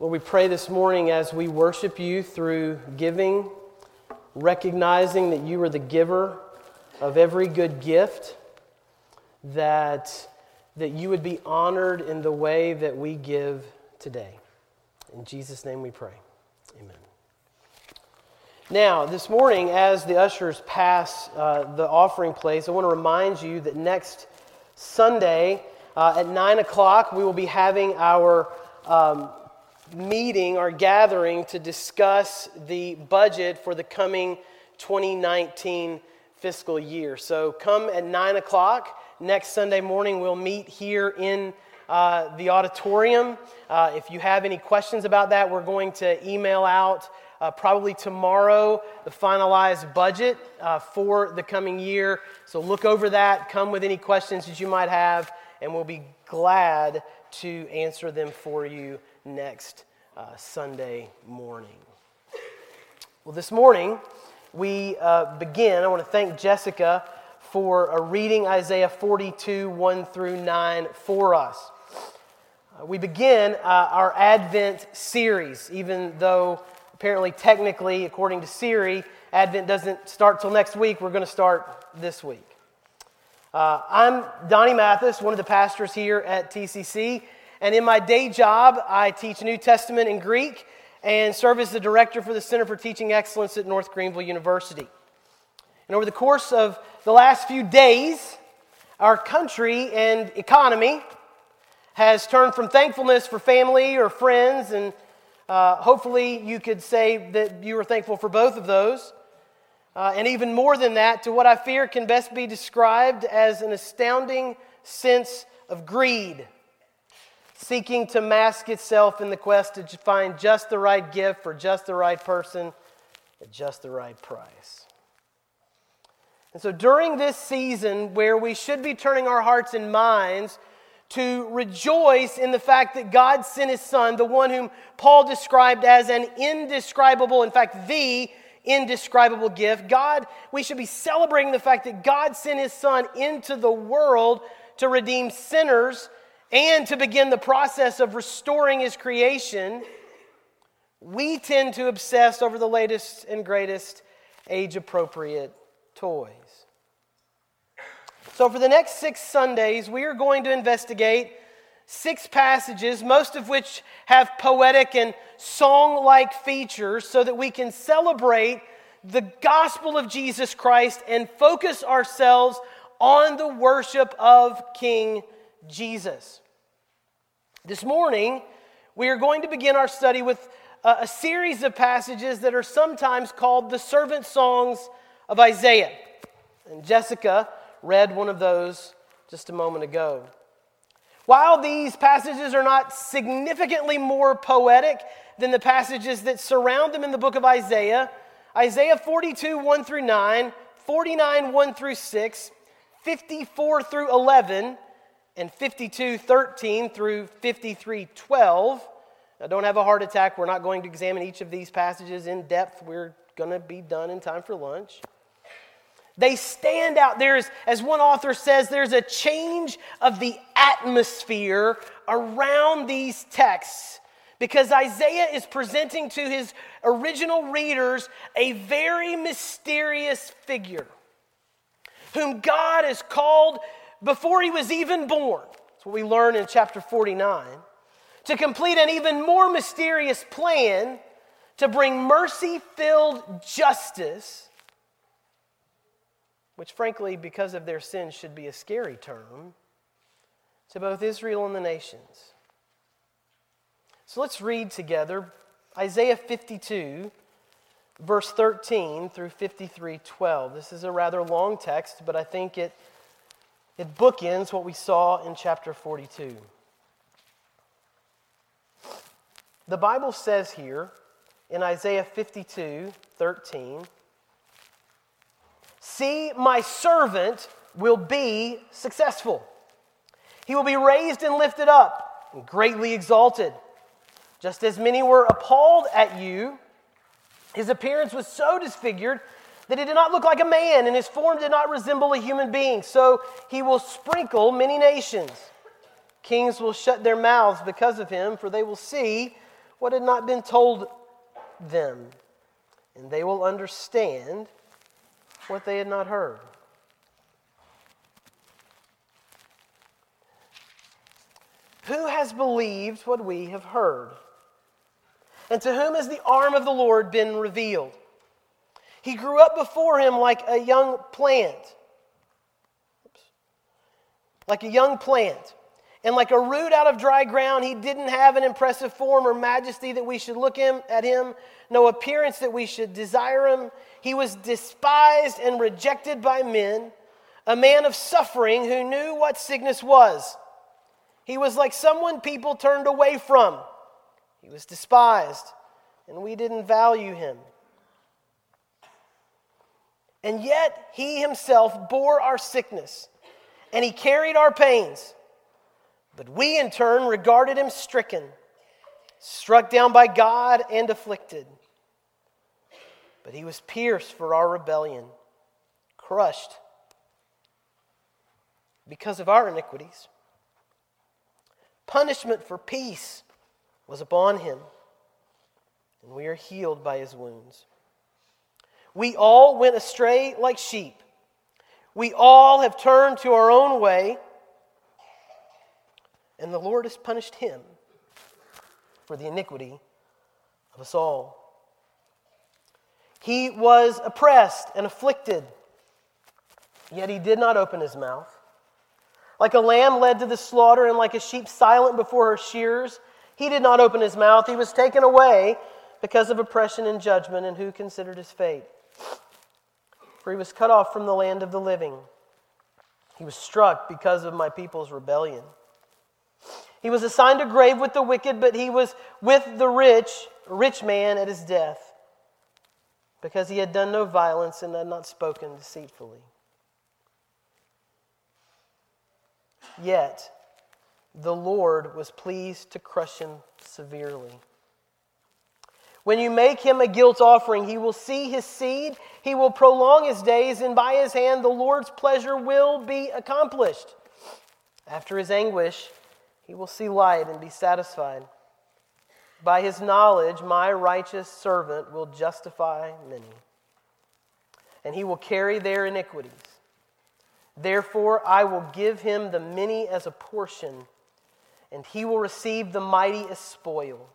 Lord, we pray this morning as we worship you through giving, recognizing that you are the giver of every good gift, that, that you would be honored in the way that we give today. In Jesus' name we pray. Amen. Now, this morning, as the ushers pass uh, the offering place, I want to remind you that next Sunday uh, at 9 o'clock, we will be having our um, meeting, our gathering, to discuss the budget for the coming 2019 fiscal year. So come at 9 o'clock. Next Sunday morning, we'll meet here in uh, the auditorium. Uh, if you have any questions about that, we're going to email out uh, probably tomorrow the finalized budget uh, for the coming year. So look over that, come with any questions that you might have, and we'll be glad to answer them for you next uh, Sunday morning. Well, this morning we uh, begin. I want to thank Jessica for uh, reading Isaiah 42, 1 through 9 for us. Uh, we begin our Advent series, even though apparently, technically, according to Siri, Advent doesn't start till next week. We're going to start this week. Uh, I'm Donnie Mathis, one of the pastors here at TCC, and in my day job, I teach New Testament in Greek and serve as the director for the Center for Teaching Excellence at North Greenville University. And over the course of the last few days, our country and economy has turned from thankfulness for family or friends and uh, hopefully, you could say that you are thankful for both of those. Uh, and even more than that, to what I fear can best be described as an astounding sense of greed, seeking to mask itself in the quest to find just the right gift for just the right person at just the right price. And so, during this season where we should be turning our hearts and minds to rejoice in the fact that God sent his son, the one whom Paul described as an indescribable, in fact, the indescribable gift. God, we should be celebrating the fact that God sent his son into the world to redeem sinners and to begin the process of restoring his creation. We tend to obsess over the latest and greatest age appropriate toys. So, for the next six Sundays, we are going to investigate six passages, most of which have poetic and song like features, so that we can celebrate the gospel of Jesus Christ and focus ourselves on the worship of King Jesus. This morning, we are going to begin our study with a, a series of passages that are sometimes called the servant songs of Isaiah. And Jessica read one of those just a moment ago. While these passages are not significantly more poetic than the passages that surround them in the book of Isaiah, Isaiah 42, 1 through 9, 49, 1 through 6, 54 through 11, and 52, 13 through 53, 12. Now, don't have a heart attack. We're not going to examine each of these passages in depth. We're going to be done in time for lunch. They stand out. There's, as one author says, there's a change of the atmosphere around these texts because Isaiah is presenting to his original readers a very mysterious figure whom God has called before he was even born. That's what we learn in chapter 49. To complete an even more mysterious plan to bring mercy filled justice which frankly, because of their sins, should be a scary term, to both Israel and the nations. So let's read together Isaiah 52, verse 13 through 53, 12. This is a rather long text, but I think it, it bookends what we saw in chapter 42. The Bible says here in Isaiah 52 13, See, my servant will be successful. He will be raised and lifted up and greatly exalted. Just as many were appalled at you, his appearance was so disfigured that he did not look like a man, and his form did not resemble a human being. So he will sprinkle many nations. Kings will shut their mouths because of him, for they will see what had not been told them, and they will understand what they had not heard. Who has believed what we have heard? And to whom has the arm of the Lord been revealed? He grew up before him like a young plant. Oops. Like a young plant. And like a root out of dry ground, he didn't have an impressive form or majesty that we should look him, at him, no appearance that we should desire him. He was despised and rejected by men, a man of suffering who knew what sickness was. He was like someone people turned away from. He was despised, and we didn't value him. And yet, he himself bore our sickness, and he carried our pains. But we, in turn, regarded him stricken, struck down by God, and afflicted. But he was pierced for our rebellion, crushed because of our iniquities. Punishment for peace was upon him, and we are healed by his wounds. We all went astray like sheep. We all have turned to our own way and the Lord has punished him for the iniquity of us all. He was oppressed and afflicted, yet he did not open his mouth. Like a lamb led to the slaughter, and like a sheep silent before her shears, he did not open his mouth. He was taken away because of oppression and judgment, and who considered his fate? For he was cut off from the land of the living. He was struck because of my people's rebellion. He was assigned a grave with the wicked, but he was with the rich, rich man at his death, because he had done no violence and had not spoken deceitfully. Yet the Lord was pleased to crush him severely. When you make him a guilt offering, he will see his seed, he will prolong his days, and by his hand the Lord's pleasure will be accomplished. After his anguish, he will see light and be satisfied. By his knowledge, my righteous servant will justify many, and he will carry their iniquities. Therefore, I will give him the many as a portion, and he will receive the mighty as spoil,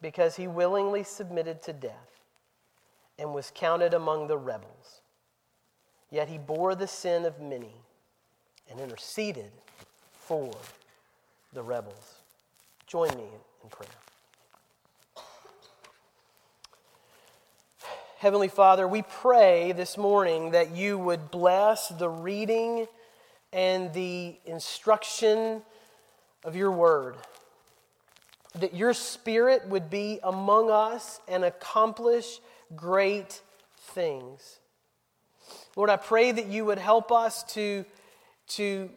because he willingly submitted to death and was counted among the rebels. Yet he bore the sin of many and interceded for the rebels. Join me in prayer. Heavenly Father, we pray this morning that you would bless the reading and the instruction of your word. That your spirit would be among us and accomplish great things. Lord, I pray that you would help us to, to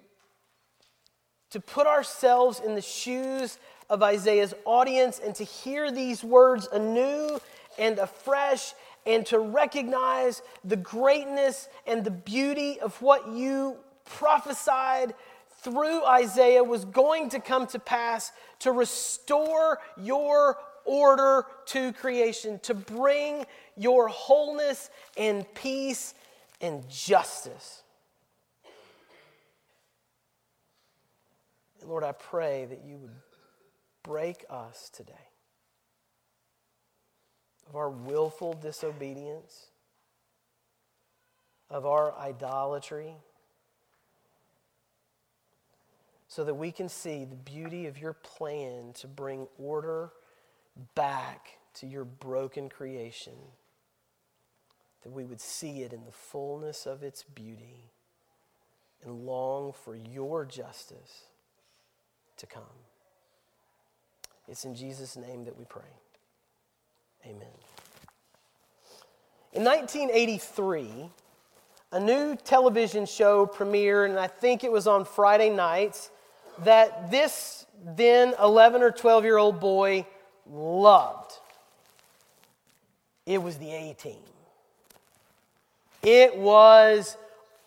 to put ourselves in the shoes of Isaiah's audience and to hear these words anew and afresh and to recognize the greatness and the beauty of what you prophesied through Isaiah was going to come to pass to restore your order to creation, to bring your wholeness and peace and justice. And Lord, I pray that you would break us today of our willful disobedience, of our idolatry, so that we can see the beauty of your plan to bring order back to your broken creation, that we would see it in the fullness of its beauty and long for your justice to come. It's in Jesus' name that we pray. Amen. In 1983, a new television show premiered, and I think it was on Friday nights, that this then 11 or 12 year old boy loved. It was the A Team. It was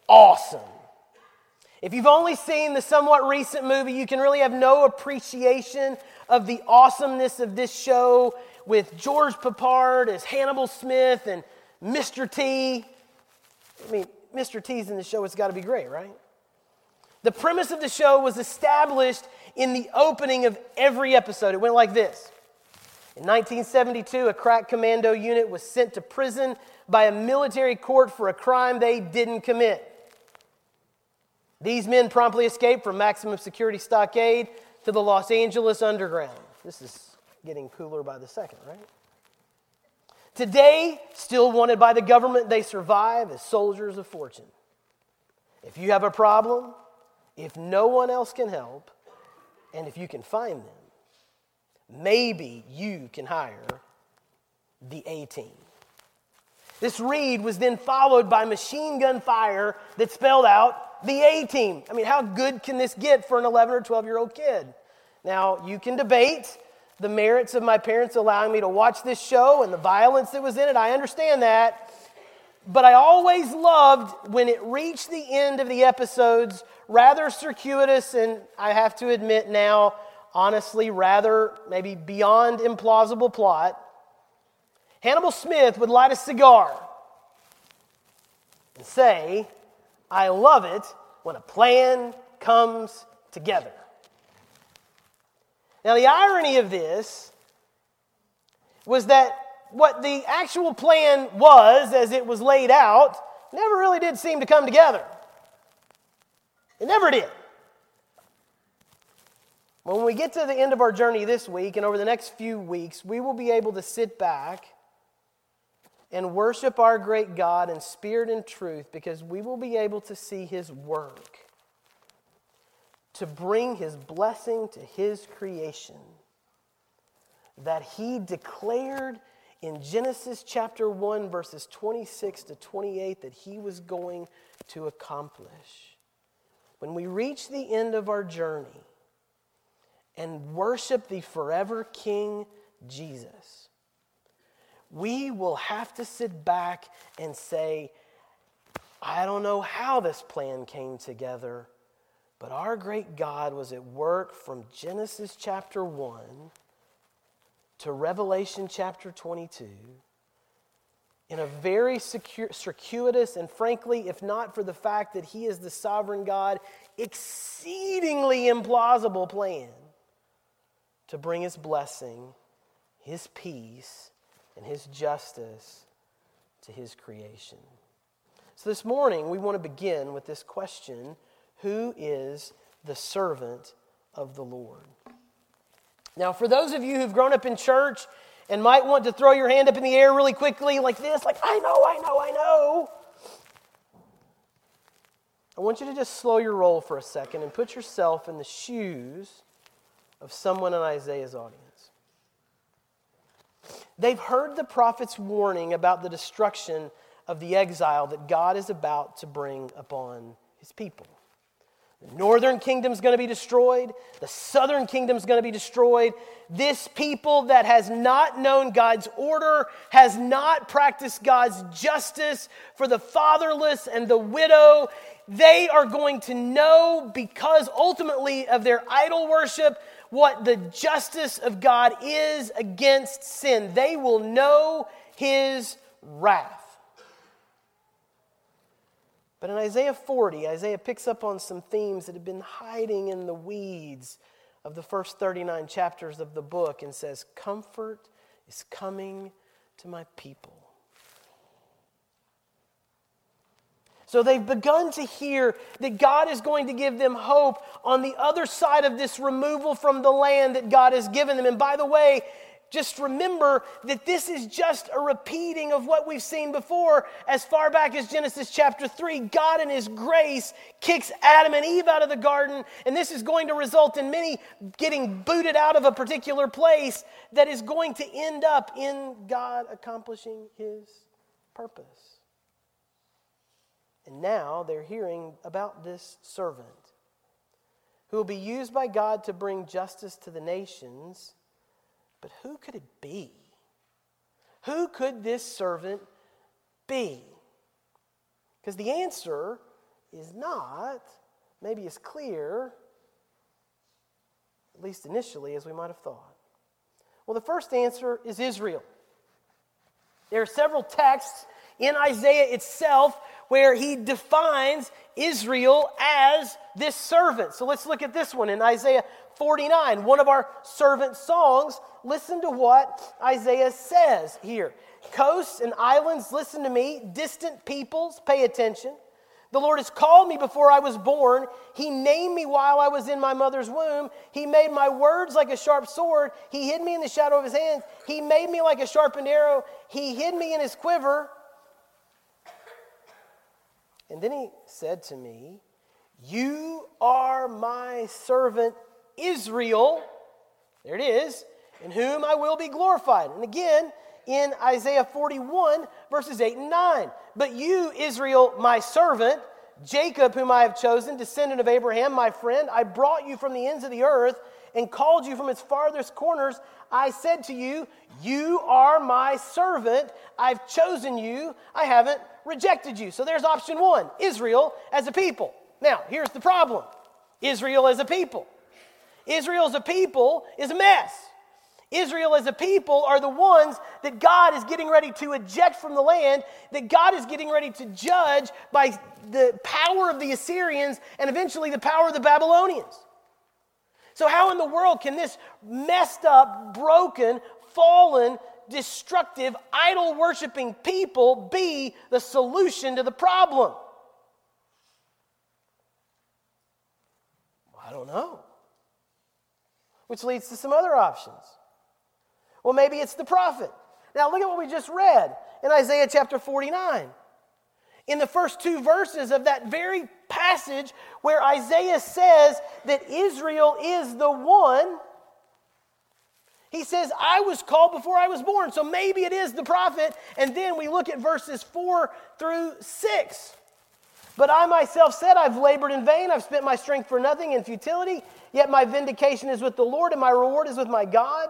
awesome. If you've only seen the somewhat recent movie, you can really have no appreciation of the awesomeness of this show with George Peppard as Hannibal Smith and Mr. T. I mean, Mr. T's in the show, it's got to be great, right? The premise of the show was established in the opening of every episode. It went like this In 1972, a crack commando unit was sent to prison by a military court for a crime they didn't commit. These men promptly escaped from maximum security stockade to the Los Angeles underground. This is getting cooler by the second, right? Today, still wanted by the government, they survive as soldiers of fortune. If you have a problem, if no one else can help, and if you can find them, maybe you can hire the A team. This read was then followed by machine gun fire that spelled out the A team. I mean, how good can this get for an 11 or 12 year old kid? Now, you can debate the merits of my parents allowing me to watch this show and the violence that was in it. I understand that. But I always loved when it reached the end of the episodes, rather circuitous, and I have to admit now, honestly, rather maybe beyond implausible plot. Hannibal Smith would light a cigar and say, I love it when a plan comes together. Now, the irony of this was that what the actual plan was, as it was laid out, never really did seem to come together. It never did. When we get to the end of our journey this week and over the next few weeks, we will be able to sit back and worship our great God in spirit and truth because we will be able to see His work to bring his blessing to his creation that he declared in Genesis chapter 1, verses 26 to 28, that he was going to accomplish. When we reach the end of our journey and worship the forever King Jesus, we will have to sit back and say, I don't know how this plan came together but our great God was at work from Genesis chapter 1 to Revelation chapter 22 in a very circuitous and, frankly, if not for the fact that He is the sovereign God, exceedingly implausible plan to bring His blessing, His peace, and His justice to His creation. So this morning, we want to begin with this question who is the servant of the Lord? Now, for those of you who've grown up in church and might want to throw your hand up in the air really quickly, like this, like, I know, I know, I know. I want you to just slow your roll for a second and put yourself in the shoes of someone in Isaiah's audience. They've heard the prophet's warning about the destruction of the exile that God is about to bring upon his people. The northern kingdom's going to be destroyed. The southern kingdom's going to be destroyed. This people that has not known God's order, has not practiced God's justice for the fatherless and the widow, they are going to know because ultimately of their idol worship what the justice of God is against sin. They will know his wrath. But in Isaiah 40, Isaiah picks up on some themes that have been hiding in the weeds of the first 39 chapters of the book and says, Comfort is coming to my people. So they've begun to hear that God is going to give them hope on the other side of this removal from the land that God has given them. And by the way, just remember that this is just a repeating of what we've seen before. As far back as Genesis chapter 3, God in His grace kicks Adam and Eve out of the garden, and this is going to result in many getting booted out of a particular place that is going to end up in God accomplishing His purpose. And now they're hearing about this servant who will be used by God to bring justice to the nations but who could it be? Who could this servant be? Because the answer is not maybe as clear, at least initially, as we might have thought. Well, the first answer is Israel. There are several texts in Isaiah itself where he defines Israel as this servant. So let's look at this one in Isaiah 49, one of our servant songs. Listen to what Isaiah says here. Coasts and islands, listen to me. Distant peoples, pay attention. The Lord has called me before I was born. He named me while I was in my mother's womb. He made my words like a sharp sword. He hid me in the shadow of his hands. He made me like a sharpened arrow. He hid me in his quiver. And then he said to me, You are my servant Israel. There it is, in whom I will be glorified. And again, in Isaiah 41, verses 8 and 9. But you, Israel, my servant, Jacob, whom I have chosen, descendant of Abraham, my friend, I brought you from the ends of the earth and called you from its farthest corners. I said to you, You are my servant. I've chosen you. I haven't rejected you. So there's option one Israel as a people. Now, here's the problem Israel as a people. Israel as a people is a mess. Israel as a people are the ones that God is getting ready to eject from the land, that God is getting ready to judge by the power of the Assyrians and eventually the power of the Babylonians. So, how in the world can this messed up, broken, fallen, destructive, idol worshiping people be the solution to the problem? I don't know. Which leads to some other options. Well, maybe it's the prophet. Now, look at what we just read in Isaiah chapter 49. In the first two verses of that very passage where Isaiah says that Israel is the one he says, I was called before I was born. So maybe it is the prophet. And then we look at verses 4 through 6. But I myself said, I've labored in vain. I've spent my strength for nothing in futility. Yet my vindication is with the Lord, and my reward is with my God.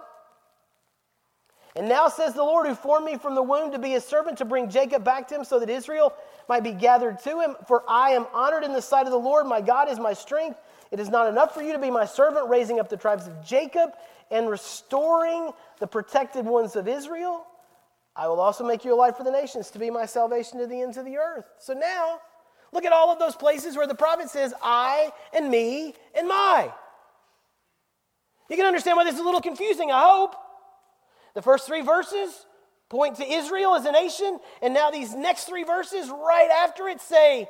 And now says the Lord, who formed me from the womb to be his servant, to bring Jacob back to him, so that Israel might be gathered to him. For I am honored in the sight of the Lord. My God is my strength. It is not enough for you to be my servant, raising up the tribes of Jacob and restoring the protected ones of Israel. I will also make you a light for the nations to be my salvation to the ends of the earth. So now, look at all of those places where the prophet says, I and me and my. You can understand why this is a little confusing, I hope. The first three verses point to Israel as a nation, and now these next three verses right after it say,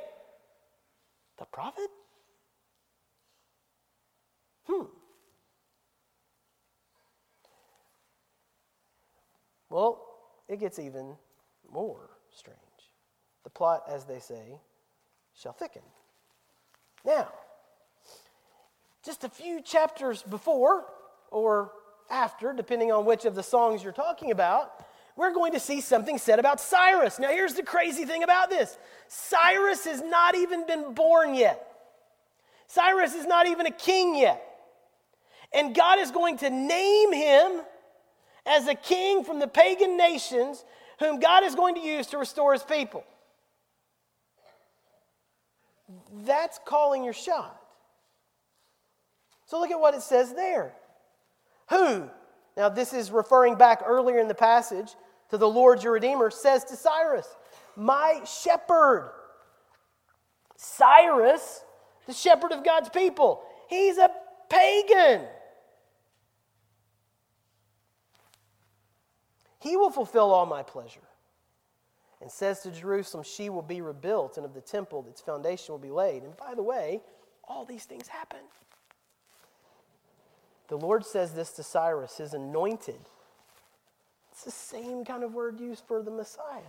the prophet? Hmm. Well, it gets even more strange. The plot, as they say, shall thicken. Now, just a few chapters before or after, depending on which of the songs you're talking about, we're going to see something said about Cyrus. Now, here's the crazy thing about this Cyrus has not even been born yet, Cyrus is not even a king yet. And God is going to name him as a king from the pagan nations whom God is going to use to restore his people. That's calling your shot. So look at what it says there. Who? Now, this is referring back earlier in the passage to the Lord your Redeemer, says to Cyrus, My shepherd. Cyrus, the shepherd of God's people, he's a pagan. He will fulfill all my pleasure. And says to Jerusalem, She will be rebuilt, and of the temple, its foundation will be laid. And by the way, all these things happen. The Lord says this to Cyrus, his anointed, It's the same kind of word used for the Messiah.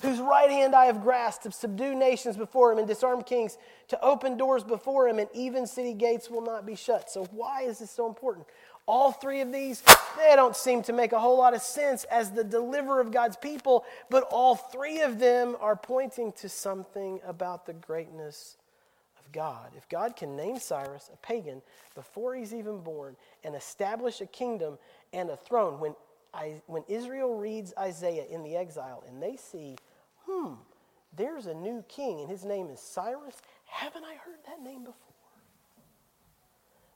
Whose right hand I have grasped to subdue nations before him and disarm kings, to open doors before him, and even city gates will not be shut. So, why is this so important? All three of these, they don't seem to make a whole lot of sense as the deliverer of God's people, but all three of them are pointing to something about the greatness God. If God can name Cyrus, a pagan, before he's even born, and establish a kingdom and a throne, when, I, when Israel reads Isaiah in the exile and they see, hmm, there's a new king and his name is Cyrus, haven't I heard that name before?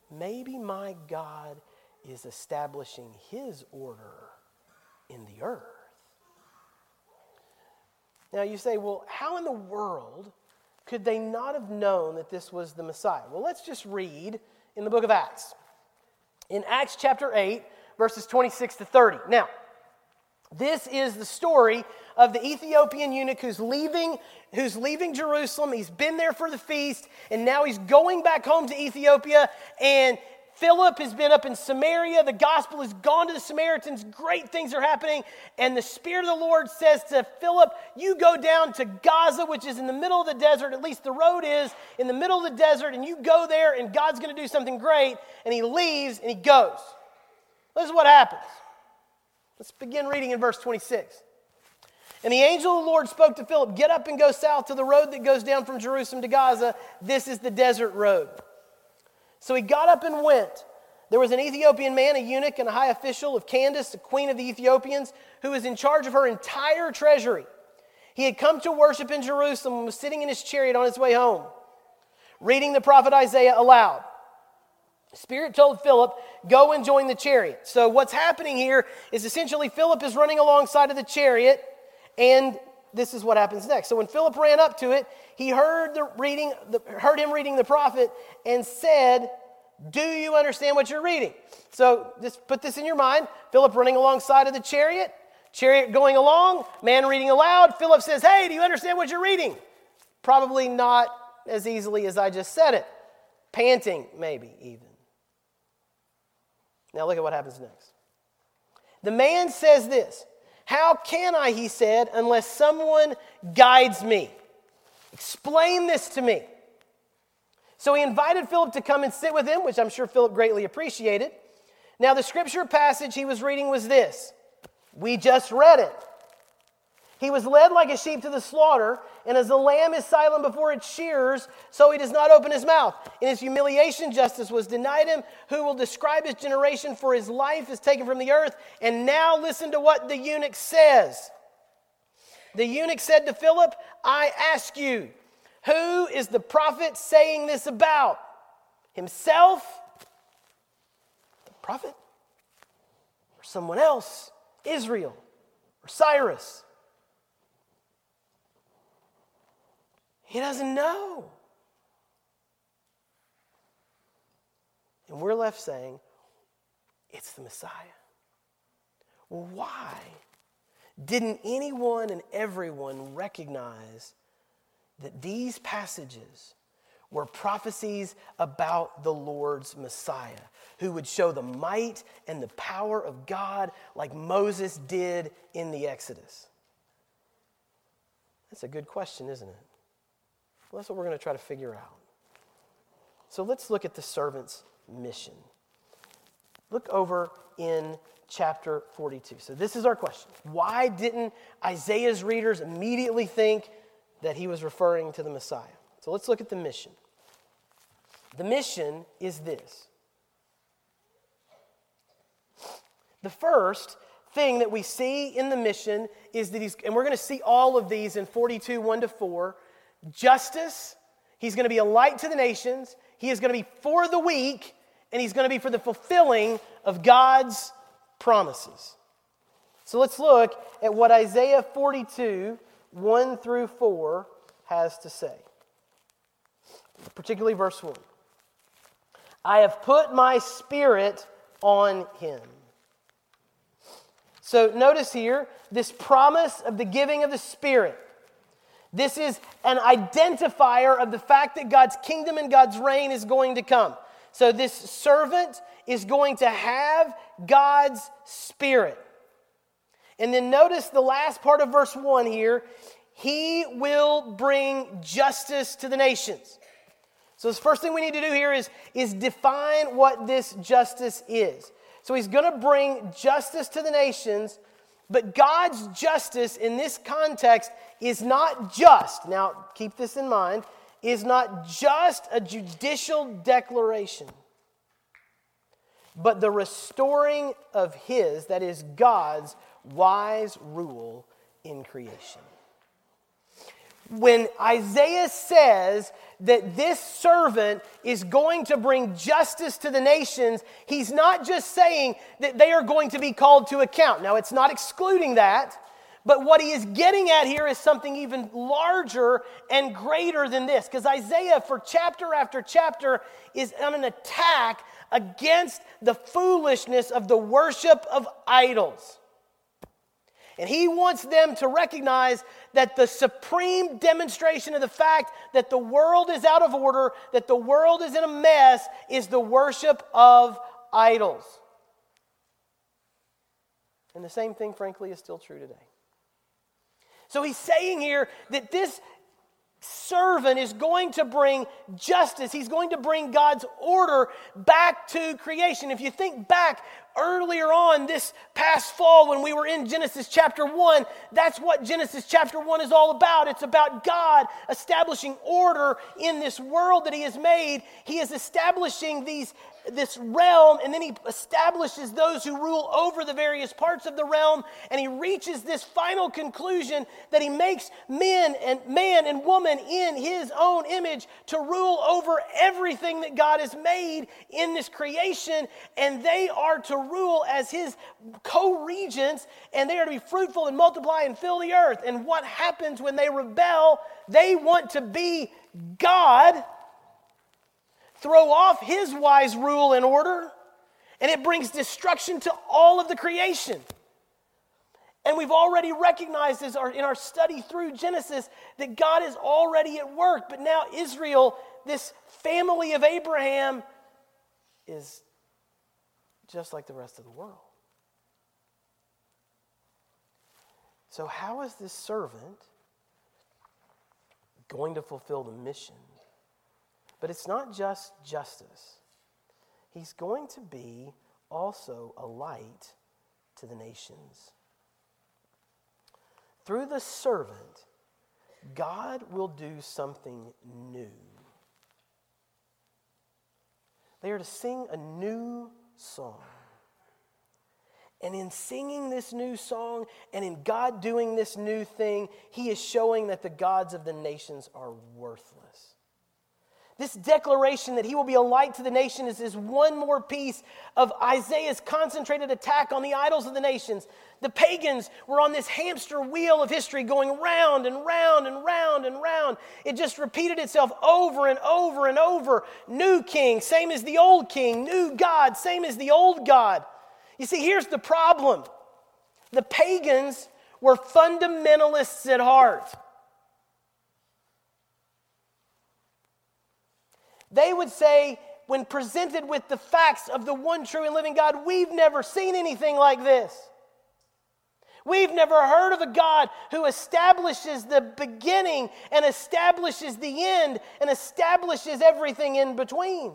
Maybe my God is establishing his order in the earth. Now you say, well, how in the world could they not have known that this was the Messiah? Well, let's just read in the book of Acts. In Acts chapter 8, verses 26 to 30. Now, this is the story of the Ethiopian eunuch who's leaving, who's leaving Jerusalem. He's been there for the feast, and now he's going back home to Ethiopia. And Philip has been up in Samaria. The gospel has gone to the Samaritans. Great things are happening. And the Spirit of the Lord says to Philip, You go down to Gaza, which is in the middle of the desert. At least the road is in the middle of the desert. And you go there, and God's going to do something great. And he leaves and he goes. This is what happens. Let's begin reading in verse 26. And the angel of the Lord spoke to Philip Get up and go south to the road that goes down from Jerusalem to Gaza. This is the desert road. So he got up and went. There was an Ethiopian man, a eunuch, and a high official of Candace, the queen of the Ethiopians, who was in charge of her entire treasury. He had come to worship in Jerusalem and was sitting in his chariot on his way home, reading the prophet Isaiah aloud. Spirit told Philip, Go and join the chariot. So, what's happening here is essentially Philip is running alongside of the chariot, and this is what happens next. So when Philip ran up to it, he heard, the reading, the, heard him reading the prophet and said, Do you understand what you're reading? So just put this in your mind. Philip running alongside of the chariot, chariot going along, man reading aloud. Philip says, Hey, do you understand what you're reading? Probably not as easily as I just said it. Panting, maybe even. Now look at what happens next. The man says this how can I, he said, unless someone guides me? Explain this to me. So he invited Philip to come and sit with him, which I'm sure Philip greatly appreciated. Now, the scripture passage he was reading was this. We just read it. He was led like a sheep to the slaughter, and as a lamb is silent before its shearers, so he does not open his mouth. In his humiliation, justice was denied him. Who will describe his generation? For his life is taken from the earth. And now listen to what the eunuch says. The eunuch said to Philip, I ask you, who is the prophet saying this about? Himself? The prophet? Or someone else? Israel? Or Cyrus? He doesn't know. And we're left saying, it's the Messiah. Well, why didn't anyone and everyone recognize that these passages were prophecies about the Lord's Messiah, who would show the might and the power of God like Moses did in the Exodus? That's a good question, isn't it? Well, that's what we're going to try to figure out. So let's look at the servant's mission. Look over in chapter 42. So, this is our question. Why didn't Isaiah's readers immediately think that he was referring to the Messiah? So, let's look at the mission. The mission is this. The first thing that we see in the mission is that he's, and we're going to see all of these in 42, 1 to 4 justice, he's going to be a light to the nations, he is going to be for the weak, and he's going to be for the fulfilling of God's promises. So let's look at what Isaiah 42, 1 through 4 has to say. Particularly verse 1. I have put my spirit on him. So notice here this promise of the giving of the Spirit. This is an identifier of the fact that God's kingdom and God's reign is going to come. So, this servant is going to have God's spirit. And then notice the last part of verse 1 here He will bring justice to the nations. So, the first thing we need to do here is, is define what this justice is. So, He's going to bring justice to the nations, but God's justice in this context is not just, now keep this in mind, is not just a judicial declaration but the restoring of His, that is God's, wise rule in creation. When Isaiah says that this servant is going to bring justice to the nations, he's not just saying that they are going to be called to account. Now, it's not excluding that, but what he is getting at here is something even larger and greater than this. Because Isaiah, for chapter after chapter, is on an attack against the foolishness of the worship of idols. And he wants them to recognize that the supreme demonstration of the fact that the world is out of order, that the world is in a mess, is the worship of idols. And the same thing, frankly, is still true today. So he's saying here that this servant is going to bring justice. He's going to bring God's order back to creation. If you think back earlier on this past fall when we were in Genesis chapter 1, that's what Genesis chapter 1 is all about. It's about God establishing order in this world that He has made. He is establishing these this realm, and then he establishes those who rule over the various parts of the realm, and he reaches this final conclusion that he makes men and man and woman in his own image to rule over everything that God has made in this creation, and they are to rule as his co-regents, and they are to be fruitful and multiply and fill the earth. And what happens when they rebel? They want to be God throw off his wise rule and order, and it brings destruction to all of the creation. And we've already recognized our, in our study through Genesis that God is already at work, but now Israel, this family of Abraham, is just like the rest of the world. So, how is this servant going to fulfill the mission but it's not just justice, he's going to be also a light to the nations. Through the servant, God will do something new. They are to sing a new song. And in singing this new song and in God doing this new thing, He is showing that the gods of the nations are worthless. This declaration that he will be a light to the nation is, is one more piece of Isaiah's concentrated attack on the idols of the nations. The pagans were on this hamster wheel of history going round and round and round and round. It just repeated itself over and over and over. New king, same as the old king. New God, same as the old God. You see, here's the problem the pagans were fundamentalists at heart. They would say, when presented with the facts of the one true and living God, we've never seen anything like this. We've never heard of a God who establishes the beginning and establishes the end and establishes everything in between.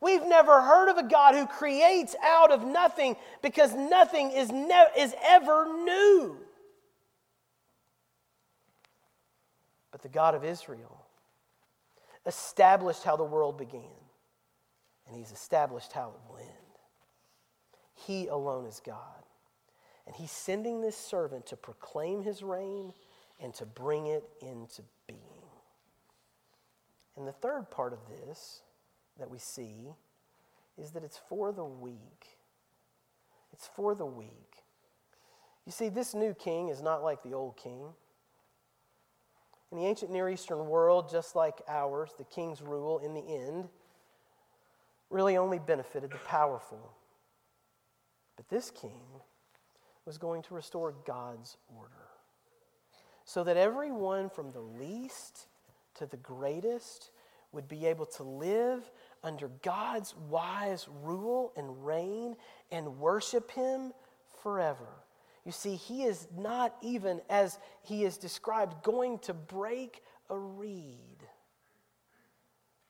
We've never heard of a God who creates out of nothing because nothing is, ne- is ever new. But the God of Israel established how the world began, and He's established how it will end. He alone is God. And He's sending this servant to proclaim His reign and to bring it into being. And the third part of this that we see is that it's for the weak. It's for the weak. You see, this new king is not like the old king. In the ancient Near Eastern world, just like ours, the king's rule in the end really only benefited the powerful. But this king was going to restore God's order so that everyone from the least to the greatest would be able to live under God's wise rule and reign and worship Him forever. You see, he is not even, as he is described, going to break a reed.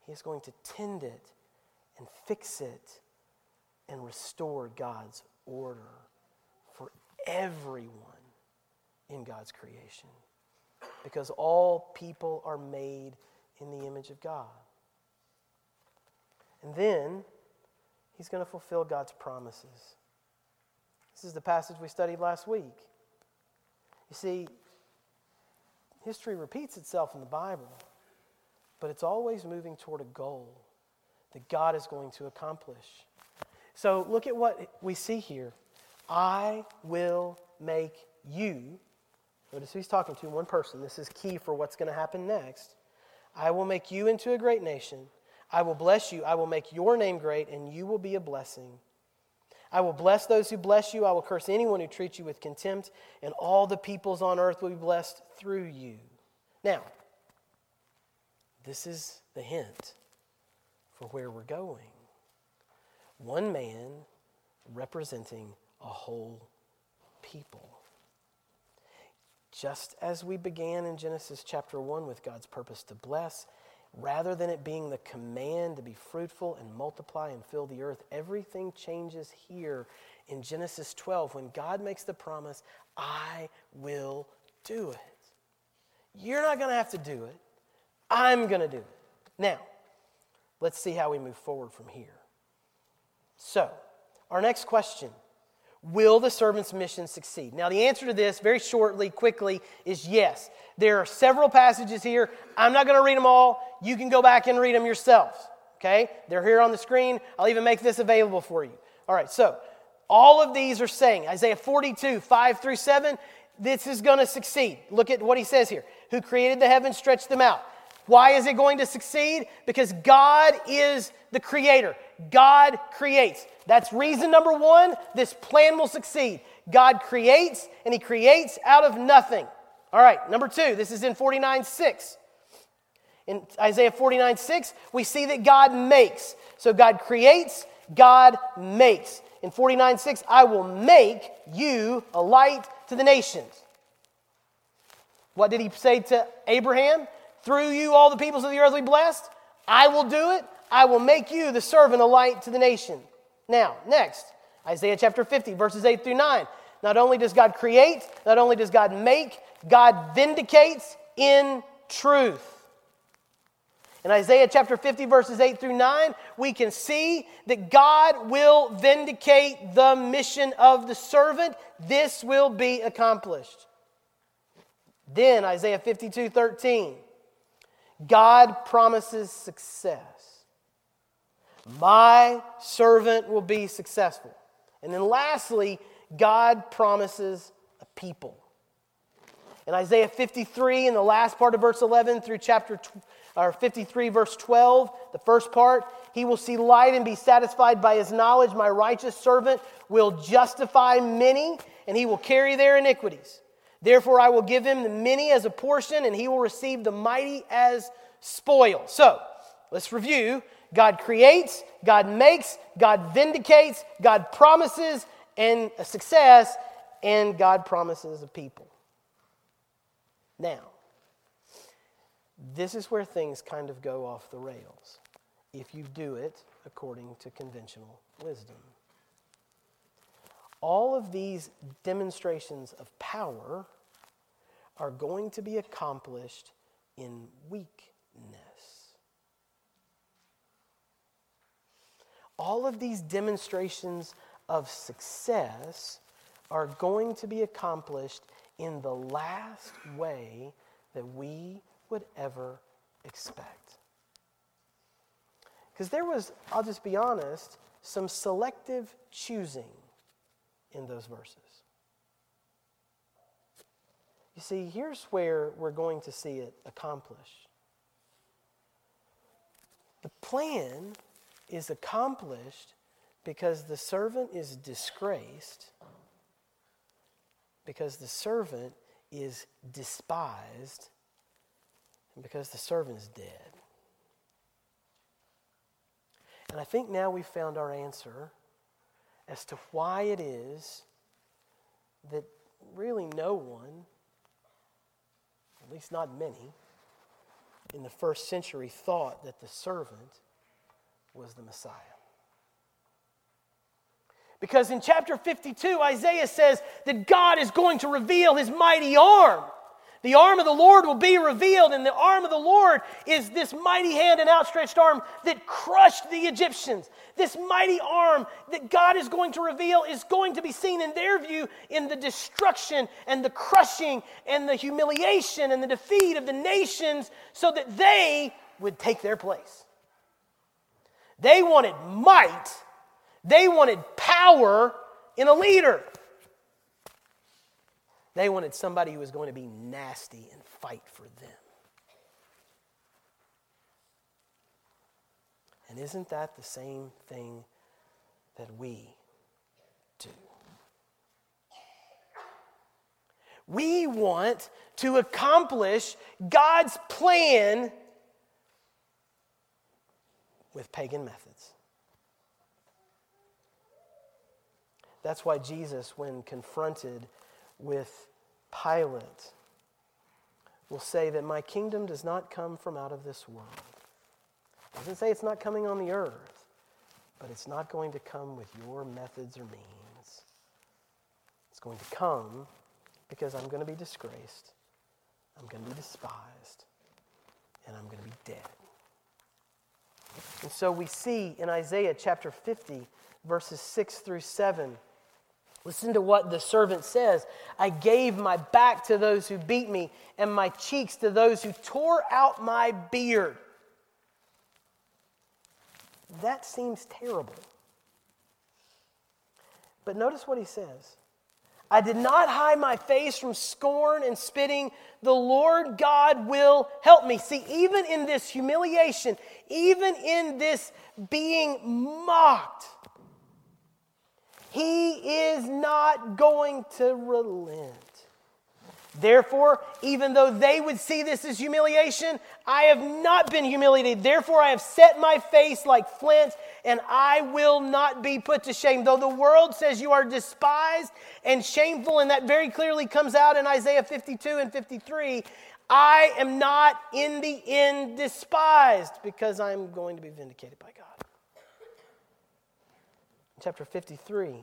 He is going to tend it and fix it and restore God's order for everyone in God's creation. Because all people are made in the image of God. And then he's going to fulfill God's promises. This is the passage we studied last week. You see, history repeats itself in the Bible, but it's always moving toward a goal that God is going to accomplish. So look at what we see here. I will make you. Notice he's talking to, one person. This is key for what's going to happen next. I will make you into a great nation. I will bless you. I will make your name great, and you will be a blessing. I will bless those who bless you. I will curse anyone who treats you with contempt, and all the peoples on earth will be blessed through you. Now, this is the hint for where we're going. One man representing a whole people. Just as we began in Genesis chapter 1 with God's purpose to bless, rather than it being the command to be fruitful and multiply and fill the earth, everything changes here in Genesis 12 when God makes the promise, I will do it. You're not going to have to do it. I'm going to do it. Now, let's see how we move forward from here. So, our next question Will the servant's mission succeed? Now, the answer to this, very shortly, quickly, is yes. There are several passages here. I'm not going to read them all. You can go back and read them yourselves. Okay? They're here on the screen. I'll even make this available for you. All right, so all of these are saying, Isaiah 42, 5 through 7, this is going to succeed. Look at what he says here. Who created the heavens, stretched them out. Why is it going to succeed? Because God is the creator. God creates. That's reason number one this plan will succeed. God creates, and He creates out of nothing. All right, number two, this is in 49 6. In Isaiah 49 6, we see that God makes. So God creates, God makes. In 49 6, I will make you a light to the nations. What did he say to Abraham? Through you, all the peoples of the earth will be blessed. I will do it. I will make you the servant, a light to the nation. Now, next, Isaiah chapter 50, verses 8 through 9. Not only does God create, not only does God make, God vindicates in truth. In Isaiah chapter 50, verses 8 through 9, we can see that God will vindicate the mission of the servant. This will be accomplished. Then, Isaiah 52, 13, God promises success. My servant will be successful. And then lastly, God promises a people. In Isaiah 53, in the last part of verse 11 through chapter or 53, verse 12, the first part, he will see light and be satisfied by his knowledge. My righteous servant will justify many, and he will carry their iniquities. Therefore, I will give him the many as a portion, and he will receive the mighty as spoil. So, let's review God creates, God makes, God vindicates, God promises and a success, and God promises a people. Now, this is where things kind of go off the rails if you do it according to conventional wisdom. All of these demonstrations of power are going to be accomplished in weakness. all of these demonstrations of success are going to be accomplished in the last way that we would ever expect. Because there was, I'll just be honest, some selective choosing in those verses. You see, here's where we're going to see it accomplished. The plan is accomplished because the servant is disgraced, because the servant is despised, and because the servant is dead. And I think now we've found our answer as to why it is that really no one, at least not many, in the first century thought that the servant was the Messiah. Because in chapter 52, Isaiah says that God is going to reveal his mighty arm. The arm of the Lord will be revealed, and the arm of the Lord is this mighty hand and outstretched arm that crushed the Egyptians. This mighty arm that God is going to reveal is going to be seen in their view in the destruction and the crushing and the humiliation and the defeat of the nations so that they would take their place. They wanted might, they wanted power in a leader. They wanted somebody who was going to be nasty and fight for them. And isn't that the same thing that we do? We want to accomplish God's plan with pagan methods. That's why Jesus, when confronted with Pilate, will say that my kingdom does not come from out of this world. It doesn't say it's not coming on the earth, but it's not going to come with your methods or means. It's going to come because I'm going to be disgraced, I'm going to be despised, and I'm going to be dead. And so we see in Isaiah chapter 50, verses 6 through 7. Listen to what the servant says I gave my back to those who beat me, and my cheeks to those who tore out my beard. That seems terrible. But notice what he says I did not hide my face from scorn and spitting. The Lord God will help me. See, even in this humiliation, even in this being mocked, he is not going to relent. Therefore, even though they would see this as humiliation, I have not been humiliated. Therefore, I have set my face like flint, and I will not be put to shame. Though the world says you are despised and shameful, and that very clearly comes out in Isaiah 52 and 53, I am not in the end despised because I'm going to be vindicated by God chapter 53,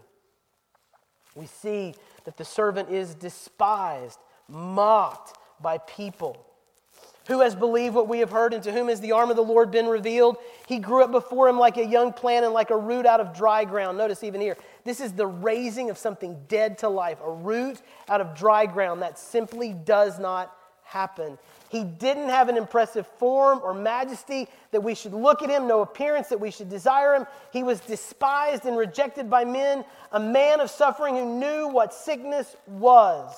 we see that the servant is despised, mocked by people. Who has believed what we have heard, and to whom has the arm of the Lord been revealed? He grew up before him like a young plant and like a root out of dry ground. Notice even here, this is the raising of something dead to life, a root out of dry ground. That simply does not happen. He didn't have an impressive form or majesty that we should look at him, no appearance that we should desire him. He was despised and rejected by men, a man of suffering who knew what sickness was.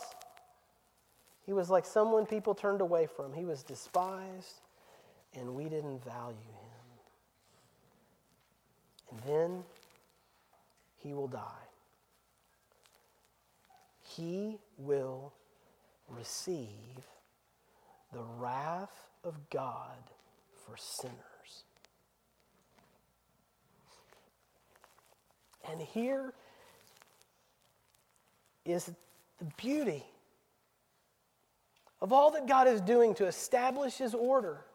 He was like someone people turned away from. He was despised, and we didn't value him. And then he will die. He will receive the wrath of God for sinners. And here is the beauty of all that God is doing to establish His order.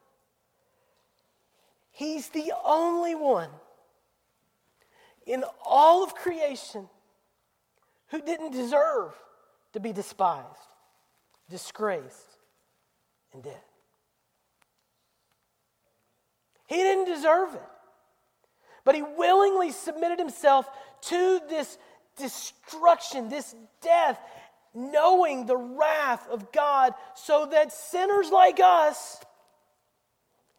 He's the only one in all of creation who didn't deserve to be despised, disgraced, and dead. He didn't deserve it. But he willingly submitted himself to this destruction, this death, knowing the wrath of God so that sinners like us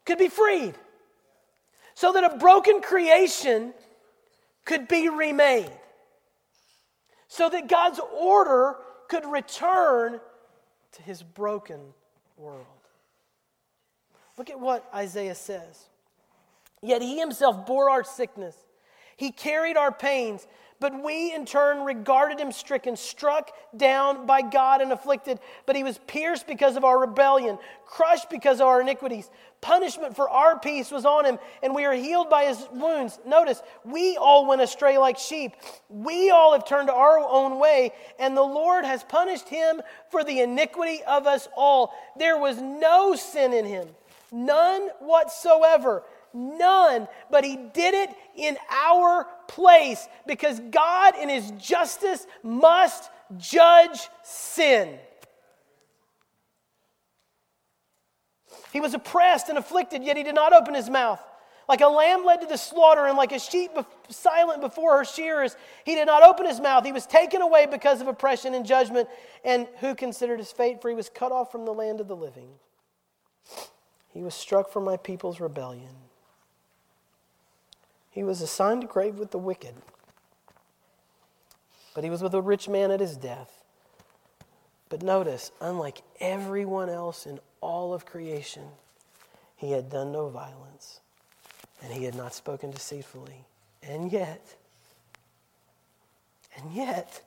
could be freed. So that a broken creation could be remade. So that God's order could return to his broken world. Look at what Isaiah says. Yet he himself bore our sickness, he carried our pains, But we, in turn, regarded him stricken, struck down by God, and afflicted. But he was pierced because of our rebellion, crushed because of our iniquities. Punishment for our peace was on him, and we are healed by his wounds. Notice, we all went astray like sheep. We all have turned our own way, and the Lord has punished him for the iniquity of us all. There was no sin in him, none whatsoever. None, but he did it in our place because God, in his justice, must judge sin. He was oppressed and afflicted, yet he did not open his mouth. Like a lamb led to the slaughter, and like a sheep silent before her shearers, he did not open his mouth. He was taken away because of oppression and judgment. And who considered his fate? For he was cut off from the land of the living. He was struck for my people's rebellion. He was assigned a grave with the wicked. But he was with a rich man at his death. But notice, unlike everyone else in all of creation, he had done no violence and he had not spoken deceitfully. And yet, and yet,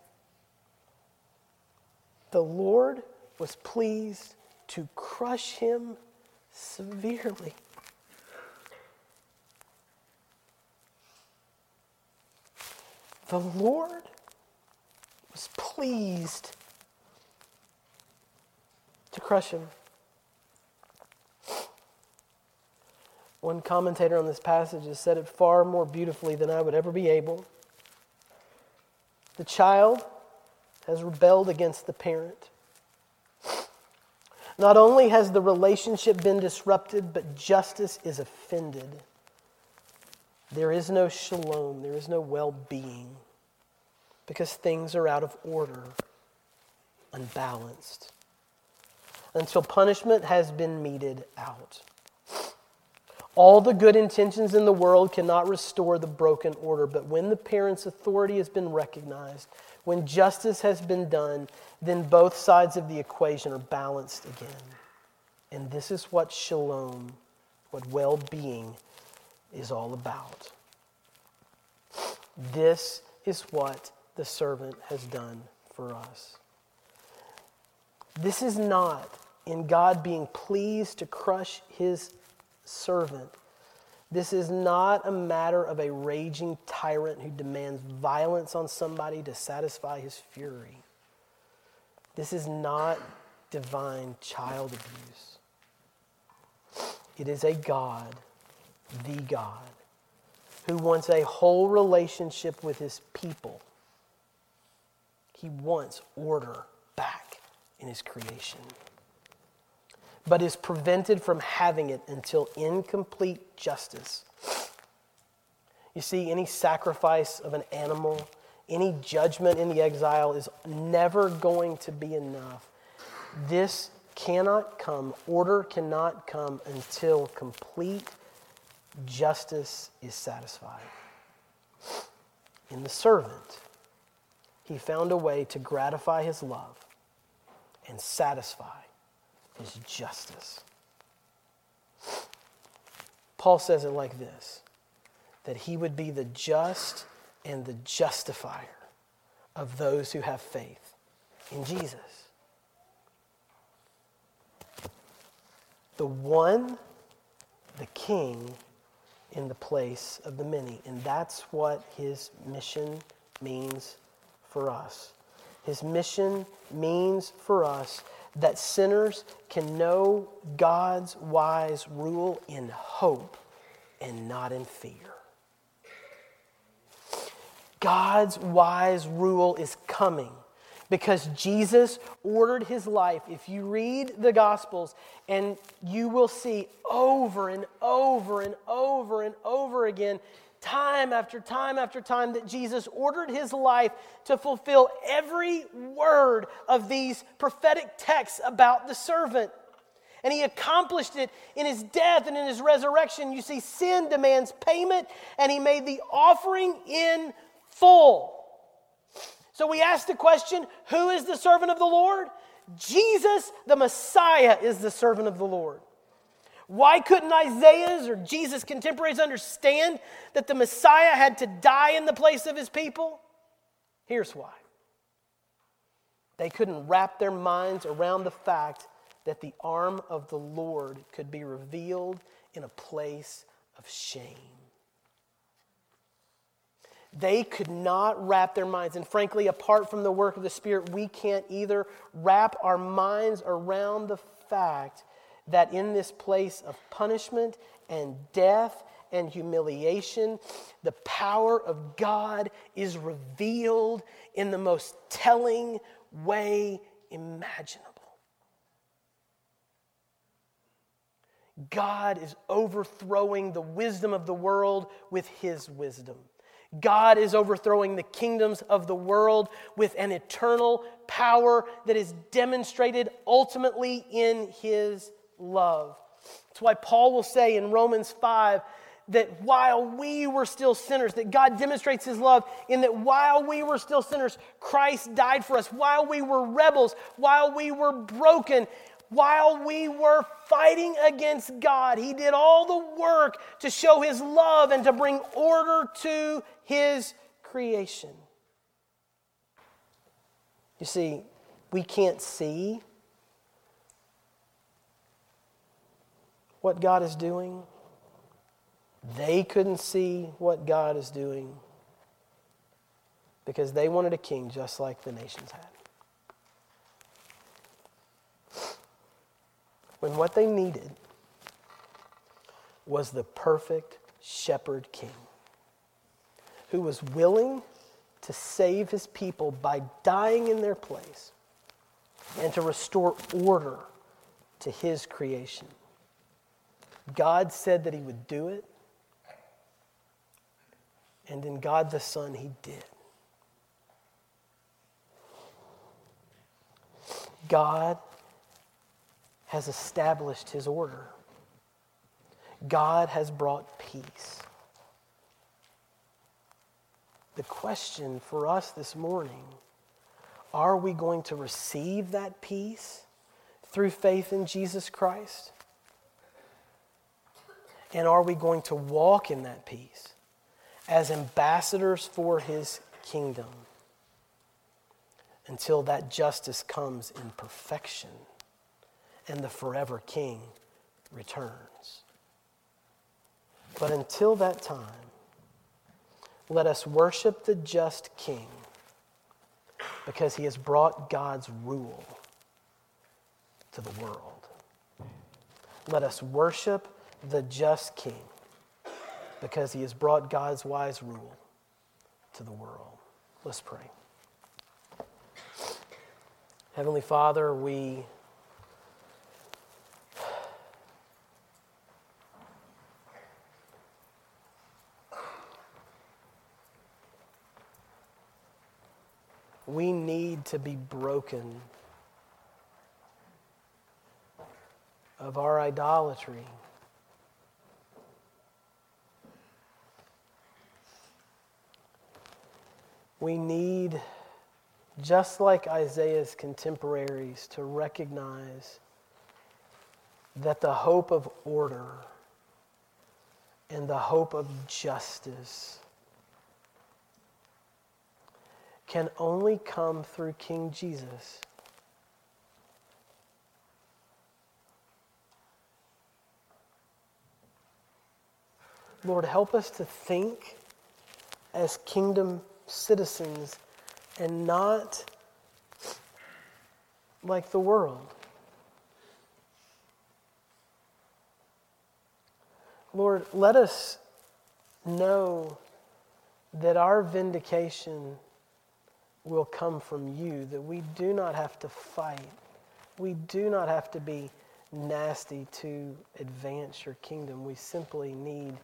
the Lord was pleased to crush him severely. The Lord was pleased to crush him. One commentator on this passage has said it far more beautifully than I would ever be able. The child has rebelled against the parent. Not only has the relationship been disrupted, but justice is offended. There is no shalom, there is no well being, because things are out of order, unbalanced, until punishment has been meted out. All the good intentions in the world cannot restore the broken order, but when the parent's authority has been recognized, when justice has been done, then both sides of the equation are balanced again. And this is what shalom, what well being, is all about. This is what the servant has done for us. This is not in God being pleased to crush his servant. This is not a matter of a raging tyrant who demands violence on somebody to satisfy his fury. This is not divine child abuse. It is a God the God who wants a whole relationship with his people. He wants order back in his creation, but is prevented from having it until incomplete justice. You see, any sacrifice of an animal, any judgment in the exile is never going to be enough. This cannot come, order cannot come until complete justice is satisfied. In the servant, he found a way to gratify his love and satisfy his justice. Paul says it like this that he would be the just and the justifier of those who have faith in Jesus. The one, the king, in the place of the many. And that's what his mission means for us. His mission means for us that sinners can know God's wise rule in hope and not in fear. God's wise rule is coming because Jesus ordered his life. If you read the Gospels, and you will see over and over and over and over again, time after time after time, that Jesus ordered his life to fulfill every word of these prophetic texts about the servant. And he accomplished it in his death and in his resurrection. You see, sin demands payment, and he made the offering in full. So we ask the question who is the servant of the Lord? Jesus, the Messiah, is the servant of the Lord. Why couldn't Isaiah's or Jesus' contemporaries understand that the Messiah had to die in the place of his people? Here's why they couldn't wrap their minds around the fact that the arm of the Lord could be revealed in a place of shame. They could not wrap their minds. And frankly, apart from the work of the Spirit, we can't either wrap our minds around the fact that in this place of punishment and death and humiliation, the power of God is revealed in the most telling way imaginable. God is overthrowing the wisdom of the world with his wisdom. God is overthrowing the kingdoms of the world with an eternal power that is demonstrated ultimately in his love. That's why Paul will say in Romans 5 that while we were still sinners, that God demonstrates his love in that while we were still sinners, Christ died for us. While we were rebels, while we were broken, while we were fighting against God, he did all the work to show his love and to bring order to his creation. You see, we can't see what God is doing. They couldn't see what God is doing because they wanted a king just like the nations had. When what they needed was the perfect shepherd king who was willing to save his people by dying in their place and to restore order to his creation. God said that he would do it, and in God the Son, he did. God has established his order. God has brought peace. The question for us this morning are we going to receive that peace through faith in Jesus Christ? And are we going to walk in that peace as ambassadors for his kingdom until that justice comes in perfection and the forever king returns? But until that time, let us worship the just King because he has brought God's rule to the world. Let us worship the just King because he has brought God's wise rule to the world. Let's pray. Heavenly Father, we we need to be broken of our idolatry. We need, just like Isaiah's contemporaries, to recognize that the hope of order and the hope of justice can only come through King Jesus. Lord, help us to think as kingdom citizens and not like the world. Lord, let us know that our vindication will come from you, that we do not have to fight. We do not have to be nasty to advance your kingdom. We simply need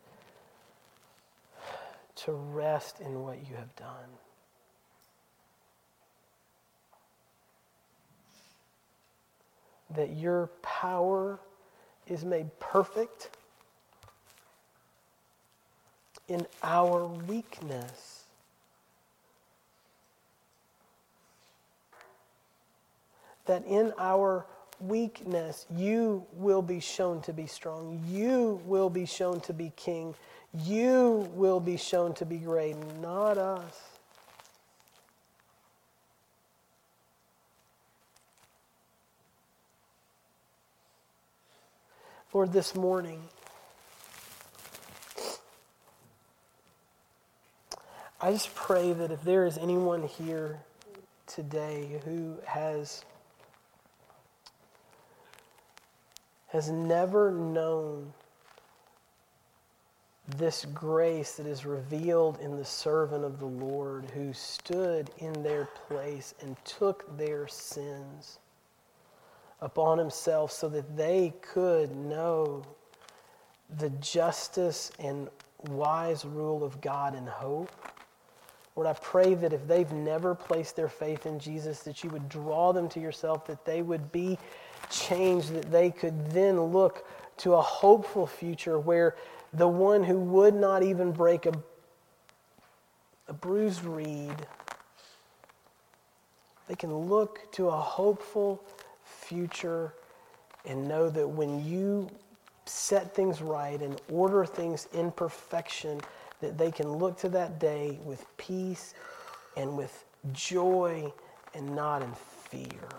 to rest in what you have done. That your power is made perfect in our weakness. that in our weakness, you will be shown to be strong. You will be shown to be king. You will be shown to be great, not us. Lord, this morning, I just pray that if there is anyone here today who has has never known this grace that is revealed in the servant of the Lord who stood in their place and took their sins upon himself so that they could know the justice and wise rule of God and hope. Lord, I pray that if they've never placed their faith in Jesus, that you would draw them to yourself, that they would be changed, that they could then look to a hopeful future where the one who would not even break a, a bruised reed, they can look to a hopeful future and know that when you set things right and order things in perfection, that they can look to that day with peace and with joy and not in fear.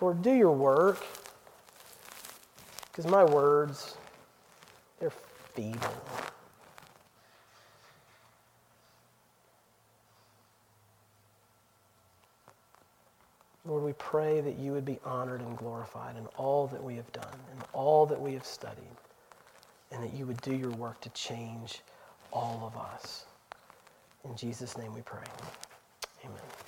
Lord, do your work. Because my words, they're feeble. Lord, we pray that you would be honored and glorified in all that we have done and all that we have studied, and that you would do your work to change all of us. In Jesus' name we pray. Amen.